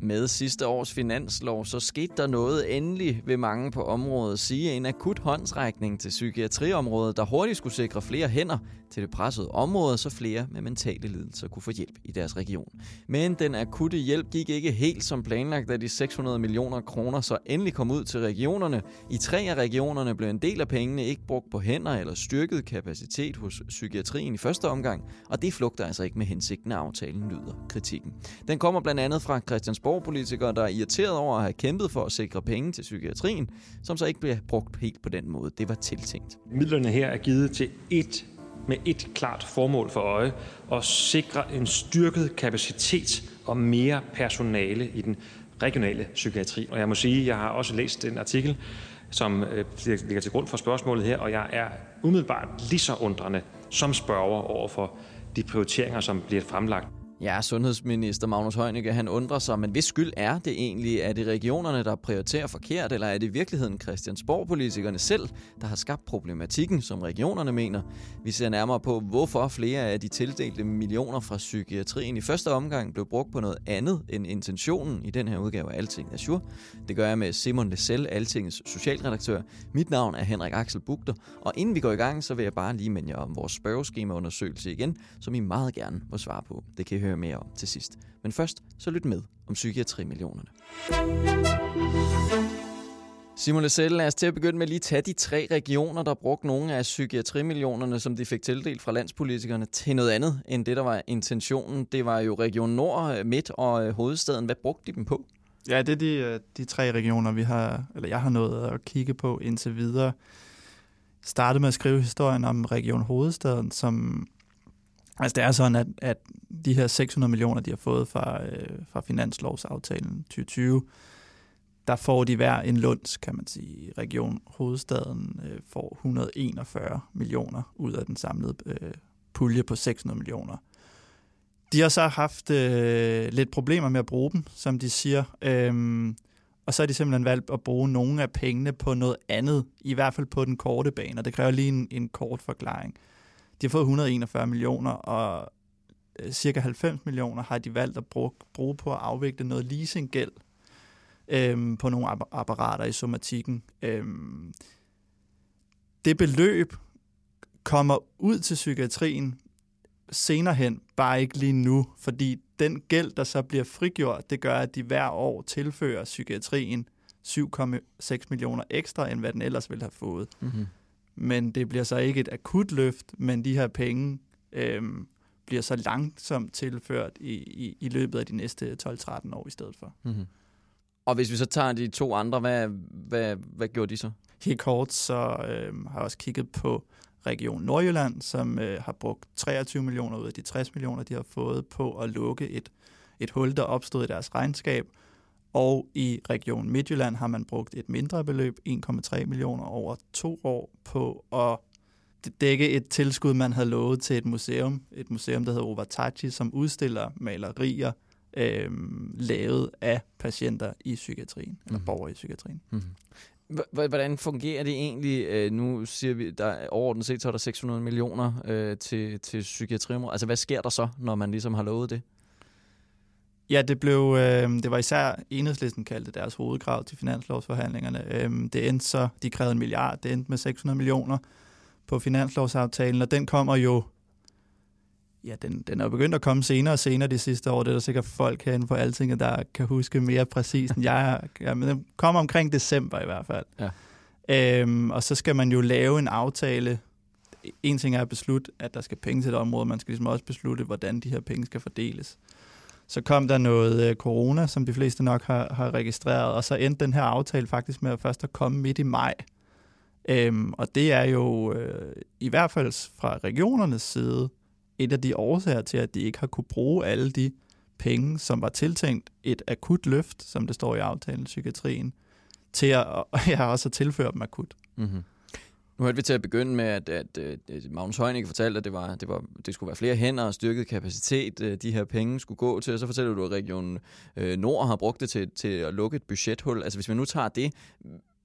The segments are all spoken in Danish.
Med sidste års finanslov, så skete der noget endelig ved mange på området. Sige en akut håndsrækning til psykiatriområdet, der hurtigt skulle sikre flere hænder til det pressede område, så flere med mentale lidelser kunne få hjælp i deres region. Men den akutte hjælp gik ikke helt som planlagt, da de 600 millioner kroner så endelig kom ud til regionerne. I tre af regionerne blev en del af pengene ikke brugt på hænder eller styrket kapacitet hos psykiatrien i første omgang, og det flugter altså ikke med hensigten af aftalen, lyder kritikken. Den kommer blandt andet fra Christiansborg-politikere, der er irriteret over at have kæmpet for at sikre penge til psykiatrien, som så ikke bliver brugt helt på den måde, det var tiltænkt. Midlerne her er givet til et med et klart formål for øje at sikre en styrket kapacitet og mere personale i den regionale psykiatri. Og jeg må sige, at jeg har også læst den artikel, som øh, ligger til grund for spørgsmålet her, og jeg er umiddelbart lige så undrende som spørger over for de prioriteringer, som bliver fremlagt. Ja, sundhedsminister Magnus Heunicke, han undrer sig, men hvis skyld er det egentlig? Er det regionerne, der prioriterer forkert, eller er det i virkeligheden Christiansborg-politikerne selv, der har skabt problematikken, som regionerne mener? Vi ser nærmere på, hvorfor flere af de tildelte millioner fra psykiatrien i første omgang blev brugt på noget andet end intentionen i den her udgave af Alting Azure. Det gør jeg med Simon Lessel, Altingets socialredaktør. Mit navn er Henrik Axel Bugter, og inden vi går i gang, så vil jeg bare lige minde jer om vores spørgeskemaundersøgelse igen, som I meget gerne må svare på. Det kan I høre mere om til sidst. Men først, så lyt med om psykiatrimillionerne. Simon Lassell, lad os til at begynde med lige tage de tre regioner, der brugte nogle af psykiatrimillionerne, som de fik tildelt fra landspolitikerne, til noget andet end det, der var intentionen. Det var jo Region Nord, Midt og øh, Hovedstaden. Hvad brugte de dem på? Ja, det er de, øh, de tre regioner, vi har, eller jeg har nået at kigge på indtil videre. Startede med at skrive historien om Region Hovedstaden, som Altså det er sådan, at, at de her 600 millioner, de har fået fra, øh, fra finanslovsaftalen 2020, der får de hver en lunds, kan man sige. Region Hovedstaden øh, får 141 millioner ud af den samlede øh, pulje på 600 millioner. De har så haft øh, lidt problemer med at bruge dem, som de siger. Øhm, og så har de simpelthen valgt at bruge nogle af pengene på noget andet, i hvert fald på den korte bane, og det kræver lige en, en kort forklaring. De har fået 141 millioner, og øh, cirka 90 millioner har de valgt at bruge, bruge på at afvikle noget leasinggæld øhm, på nogle apparater i somatikken. Øhm, det beløb kommer ud til psykiatrien senere hen, bare ikke lige nu, fordi den gæld, der så bliver frigjort, det gør, at de hver år tilfører psykiatrien 7,6 millioner ekstra, end hvad den ellers ville have fået. Mm-hmm men det bliver så ikke et akut løft, men de her penge øhm, bliver så langsomt tilført i, i, i løbet af de næste 12-13 år i stedet for. Mm-hmm. Og hvis vi så tager de to andre, hvad, hvad, hvad gjorde de så? Helt kort, så øhm, har jeg også kigget på Region Nordjylland, som øh, har brugt 23 millioner ud af de 60 millioner, de har fået på at lukke et, et hul, der opstod i deres regnskab, og i Region Midtjylland har man brugt et mindre beløb, 1,3 millioner over to år, på at dække et tilskud, man havde lovet til et museum. Et museum, der hedder Ovatachi, som udstiller malerier øh, lavet af patienter i psykiatrien, mm. eller mhm. borgere i psykiatrien. Mm. Hvordan fungerer det egentlig? Øh, nu siger vi, der overordnet set, så er der 600 millioner øh, til, til psykiatriområdet. Altså, hvad sker der så, når man ligesom har lovet det? Ja, det blev øh, det var især enhedslisten kaldte deres hovedkrav til finanslovsforhandlingerne. Øh, det endte så, de krævede en milliard, det endte med 600 millioner på finanslovsaftalen, og den kommer jo, ja, den, den er jo begyndt at komme senere og senere de sidste år. Det er der sikkert folk herinde på Altinget, der kan huske mere præcist end jeg. Ja, men den kommer omkring december i hvert fald. Ja. Øhm, og så skal man jo lave en aftale. En ting er at beslutte, at der skal penge til et område, man skal ligesom også beslutte, hvordan de her penge skal fordeles. Så kom der noget øh, corona, som de fleste nok har, har registreret, og så endte den her aftale faktisk med at først at komme midt i maj. Øhm, og det er jo øh, i hvert fald fra regionernes side et af de årsager til, at de ikke har kunne bruge alle de penge, som var tiltænkt et akut løft, som det står i aftalen psykiatrien, til at ja, også at tilføre dem akut. Mm-hmm. Nu hørte vi til at begynde med, at, at, øh, at Magnus Heunicke fortalte, at det, var, det, var, det skulle være flere hænder og styrket kapacitet, øh, de her penge skulle gå til. Og så fortæller du, at Region øh, Nord har brugt det til, til at lukke et budgethul. Altså hvis vi nu tager det,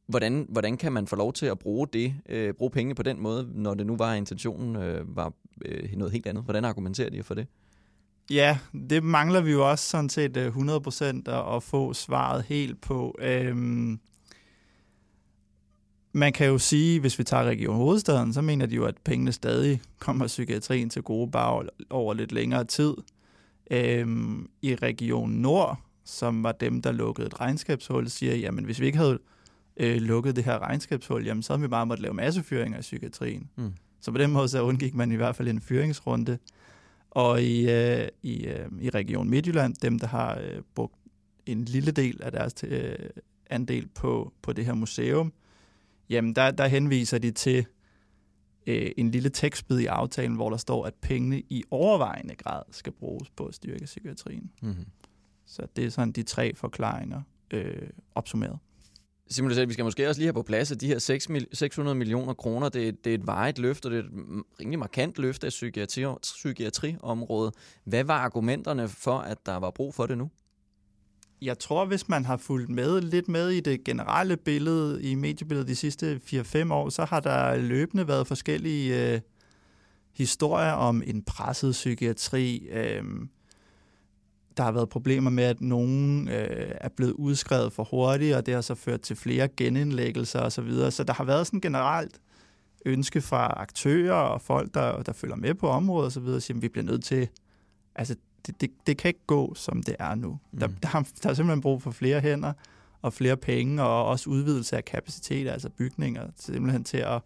hvordan, hvordan kan man få lov til at bruge det, øh, bruge penge på den måde, når det nu var intentionen øh, var øh, noget helt andet? Hvordan argumenterer de for det? Ja, det mangler vi jo også sådan set 100% at få svaret helt på. Øhm, man kan jo sige, hvis vi tager Region Hovedstaden, så mener de jo, at pengene stadig kommer psykiatrien til gode bare over lidt længere tid. Øhm, I Region Nord, som var dem, der lukkede et regnskabshul, siger, jamen hvis vi ikke havde øh, lukket det her regnskabshul, jamen så havde vi bare måtte lave massefyringer i psykiatrien. Mm. Så på den måde så undgik man i hvert fald en fyringsrunde. Og i, øh, i, øh, i Region Midtjylland, dem der har øh, brugt en lille del af deres øh, andel på, på det her museum, jamen der, der henviser de til øh, en lille tekstbid i aftalen, hvor der står, at pengene i overvejende grad skal bruges på at styrke psykiatrien. Mm-hmm. Så det er sådan de tre forklaringer øh, opsummeret. Simon, du sagde, vi skal måske også lige have på plads, at de her 600 millioner kroner, det, det er et vejet løft, og det er et rimelig markant løft af psykiatri, psykiatriområdet. Hvad var argumenterne for, at der var brug for det nu? Jeg tror, hvis man har fulgt med lidt med i det generelle billede, i mediebilledet de sidste 4-5 år, så har der løbende været forskellige øh, historier om en presset psykiatri, øh, der har været problemer med, at nogen øh, er blevet udskrevet for hurtigt, og det har så ført til flere genindlæggelser osv. Så, videre. så der har været sådan generelt ønske fra aktører og folk, der, der følger med på området osv., at sige, at vi bliver nødt til... Altså, det, det, det kan ikke gå, som det er nu. Mm. Der, der, der er simpelthen brug for flere hænder og flere penge, og også udvidelse af kapacitet, altså bygninger, simpelthen til at,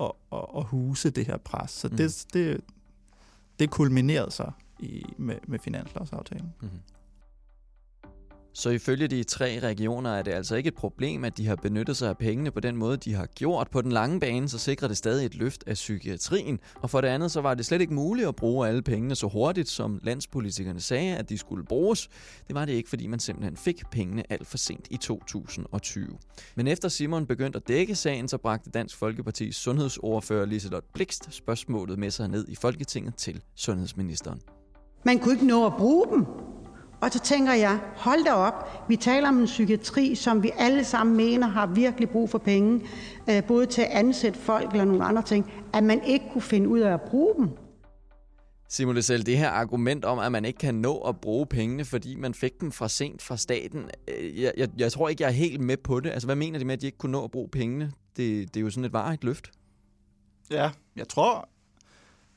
at, at, at huse det her pres. Så mm. det, det, det kulminerede så i, med, med finanslovsaftalen. Mm-hmm. Så ifølge de tre regioner er det altså ikke et problem, at de har benyttet sig af pengene på den måde, de har gjort. På den lange bane, så sikrer det stadig et løft af psykiatrien. Og for det andet, så var det slet ikke muligt at bruge alle pengene så hurtigt, som landspolitikerne sagde, at de skulle bruges. Det var det ikke, fordi man simpelthen fik pengene alt for sent i 2020. Men efter Simon begyndte at dække sagen, så bragte Dansk Folkepartis sundhedsordfører Liselot Blikst spørgsmålet med sig ned i Folketinget til sundhedsministeren. Man kunne ikke nå at bruge dem. Og så tænker jeg, hold da op, vi taler om en psykiatri, som vi alle sammen mener har virkelig brug for penge, øh, både til at ansætte folk eller nogle andre ting, at man ikke kunne finde ud af at bruge dem. Simon selv, det her argument om, at man ikke kan nå at bruge pengene, fordi man fik dem fra sent fra staten, øh, jeg, jeg, jeg tror ikke, jeg er helt med på det. Altså, hvad mener de med, at de ikke kunne nå at bruge pengene? Det, det er jo sådan et varigt løft. Ja, jeg tror,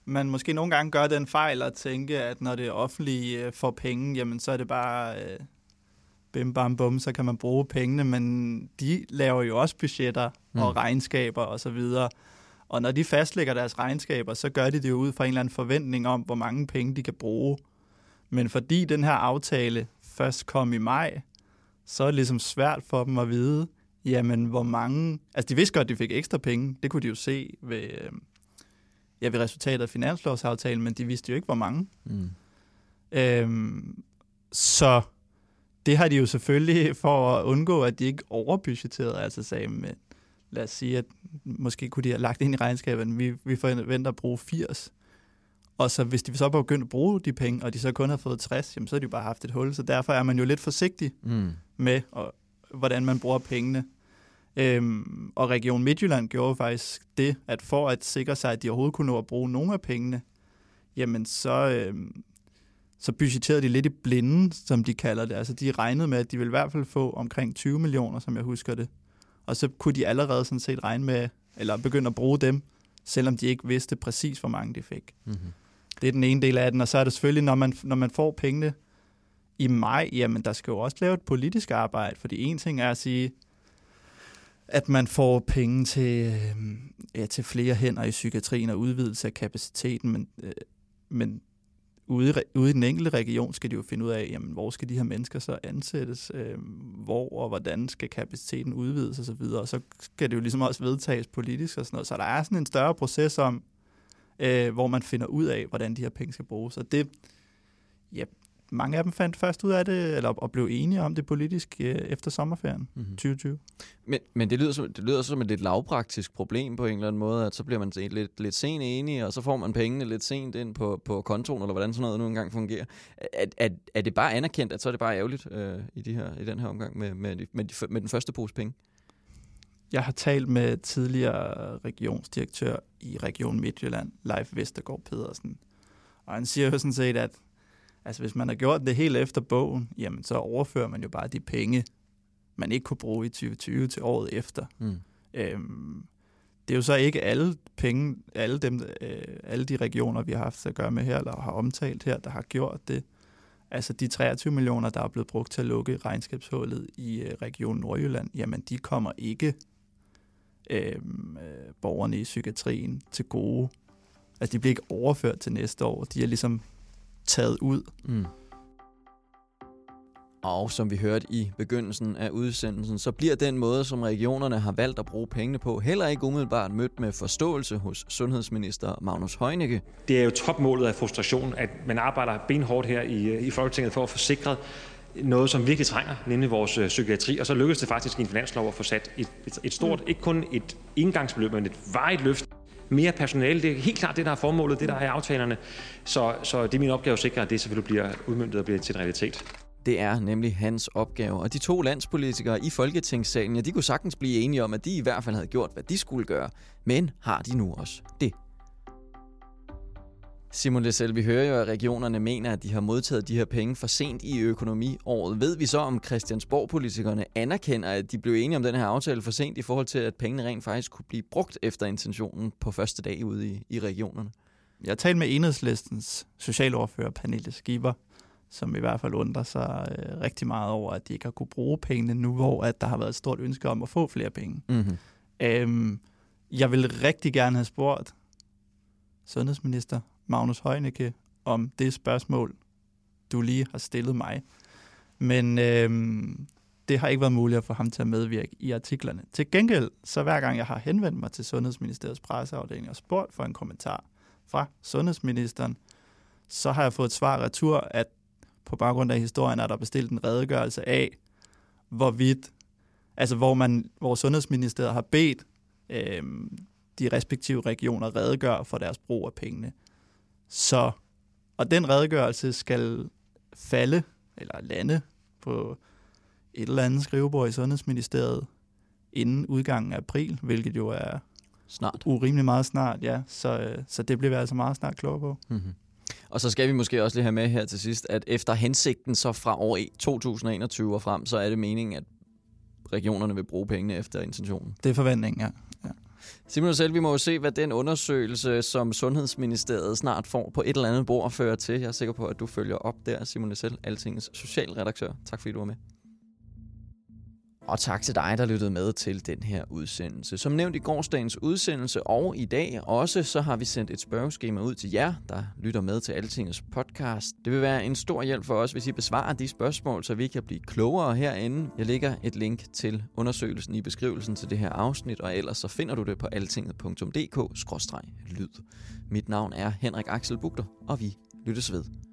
man måske nogle gange gør den fejl at tænke, at når det offentlige øh, får penge, jamen så er det bare øh, bim bam bum, så kan man bruge pengene, men de laver jo også budgetter mm. og regnskaber og så videre. Og når de fastlægger deres regnskaber, så gør de det jo ud fra en eller anden forventning om, hvor mange penge de kan bruge. Men fordi den her aftale først kom i maj, så er det ligesom svært for dem at vide, jamen hvor mange... Altså de vidste godt, at de fik ekstra penge. Det kunne de jo se ved, øh, ja, ved resultatet af finanslovsaftalen, men de vidste jo ikke, hvor mange. Mm. Øhm, så det har de jo selvfølgelig for at undgå, at de ikke overbudgetterede, altså sagde, men lad os sige, at måske kunne de have lagt ind i regnskabet, at vi, vi forventer at bruge 80. Og så hvis de så var begyndt at bruge de penge, og de så kun har fået 60, jamen, så har de jo bare haft et hul. Så derfor er man jo lidt forsigtig mm. med, og, hvordan man bruger pengene. Øhm, og Region Midtjylland gjorde faktisk det, at for at sikre sig, at de overhovedet kunne nå at bruge nogle af pengene, jamen så, øhm, så budgetterede de lidt i blinden, som de kalder det. Altså de regnede med, at de ville i hvert fald få omkring 20 millioner, som jeg husker det. Og så kunne de allerede sådan set regne med, eller begynde at bruge dem, selvom de ikke vidste præcis, hvor mange de fik. Mm-hmm. Det er den ene del af den, og så er det selvfølgelig, når man, når man får pengene i maj, jamen der skal jo også lave et politisk arbejde, fordi en ting er at sige, at man får penge til, øhm, ja, til flere hænder i psykiatrien og udvidelse af kapaciteten, men, øh, men ude ude i den enkelte region skal de jo finde ud af, jamen, hvor skal de her mennesker så ansættes, øh, hvor og hvordan skal kapaciteten udvides osv., og, så videre. og så skal det jo ligesom også vedtages politisk og sådan noget. Så der er sådan en større proces om, øh, hvor man finder ud af, hvordan de her penge skal bruges. Og det, ja, mange af dem fandt først ud af det, eller og blev enige om det politisk øh, efter sommerferien mm-hmm. 2020. Men, men det, lyder som, det lyder som et lidt lavpraktisk problem på en eller anden måde, at så bliver man lidt, lidt sent enige, og så får man pengene lidt sent ind på, på kontoen, eller hvordan sådan noget nu engang fungerer. Er, er, er det bare anerkendt, at så er det bare ærgerligt øh, i, de her, i den her omgang med, med, med, de, med den første pose penge? Jeg har talt med tidligere regionsdirektør i Region Midtjylland, Leif Vestergaard Pedersen, og han siger jo sådan set, at Altså hvis man har gjort det helt efter bogen, jamen så overfører man jo bare de penge, man ikke kunne bruge i 2020 til året efter. Mm. Øhm, det er jo så ikke alle penge, alle, dem, øh, alle de regioner, vi har haft at gøre med her, eller har omtalt her, der har gjort det. Altså de 23 millioner, der er blevet brugt til at lukke regnskabshullet i øh, Region Nordjylland, jamen de kommer ikke øhm, øh, borgerne i psykiatrien til gode. Altså de bliver ikke overført til næste år. De er ligesom taget ud. Mm. Og som vi hørte i begyndelsen af udsendelsen, så bliver den måde, som regionerne har valgt at bruge pengene på, heller ikke umiddelbart mødt med forståelse hos sundhedsminister Magnus Heunicke. Det er jo topmålet af frustration, at man arbejder benhårdt her i, i Folketinget for at få sikret noget, som virkelig trænger, nemlig vores øh, psykiatri. Og så lykkedes det faktisk i en finanslov at få sat et, et, et stort, mm. ikke kun et indgangsbeløb, men et varigt løft mere personale. Det er helt klart det, der er formålet, det der er i aftalerne. Så, så det er min opgave at sikre, at det selvfølgelig bliver udmyndtet og bliver til en realitet. Det er nemlig hans opgave. Og de to landspolitikere i Folketingssalen, ja, de kunne sagtens blive enige om, at de i hvert fald havde gjort, hvad de skulle gøre. Men har de nu også det? Simon Lessel, vi hører jo, at regionerne mener, at de har modtaget de her penge for sent i økonomiåret. Ved vi så, om Christiansborg-politikerne anerkender, at de blev enige om den her aftale for sent i forhold til, at pengene rent faktisk kunne blive brugt efter intentionen på første dag ude i, i regionerne? Jeg har talt med enhedslistens socialordfører, Pernille Skiber, som i hvert fald undrer sig øh, rigtig meget over, at de ikke har kunne bruge pengene nu, hvor at der har været et stort ønske om at få flere penge. Mm-hmm. Øhm, jeg vil rigtig gerne have spurgt sundhedsminister Magnus Heunicke om det spørgsmål, du lige har stillet mig. Men øh, det har ikke været muligt at få ham til at medvirke i artiklerne. Til gengæld, så hver gang jeg har henvendt mig til Sundhedsministeriets presseafdeling og spurgt for en kommentar fra Sundhedsministeren, så har jeg fået et svar retur, at på baggrund af historien er der bestilt en redegørelse af, hvorvidt, altså hvor, man, hvor Sundhedsministeriet har bedt øh, de respektive regioner redegøre for deres brug af pengene. Så, og den redegørelse skal falde, eller lande, på et eller andet skrivebord i Sundhedsministeriet inden udgangen af april, hvilket jo er snart. urimelig meget snart, ja. Så, så det bliver vi altså meget snart klogere på. Mm-hmm. Og så skal vi måske også lige have med her til sidst, at efter hensigten så fra år 2021 og frem, så er det meningen, at regionerne vil bruge pengene efter intentionen. Det er forventningen, ja. ja. Simon selv, vi må jo se, hvad den undersøgelse, som Sundhedsministeriet snart får på et eller andet bord, fører til. Jeg er sikker på, at du følger op der, Simon selv, Altingens socialredaktør. Tak fordi du var med. Og tak til dig, der lyttede med til den her udsendelse. Som nævnt i gårsdagens udsendelse og i dag også, så har vi sendt et spørgeskema ud til jer, der lytter med til Altingets podcast. Det vil være en stor hjælp for os, hvis I besvarer de spørgsmål, så vi kan blive klogere herinde. Jeg lægger et link til undersøgelsen i beskrivelsen til det her afsnit, og ellers så finder du det på altinget.dk-lyd. Mit navn er Henrik Axel Bugter, og vi lyttes ved.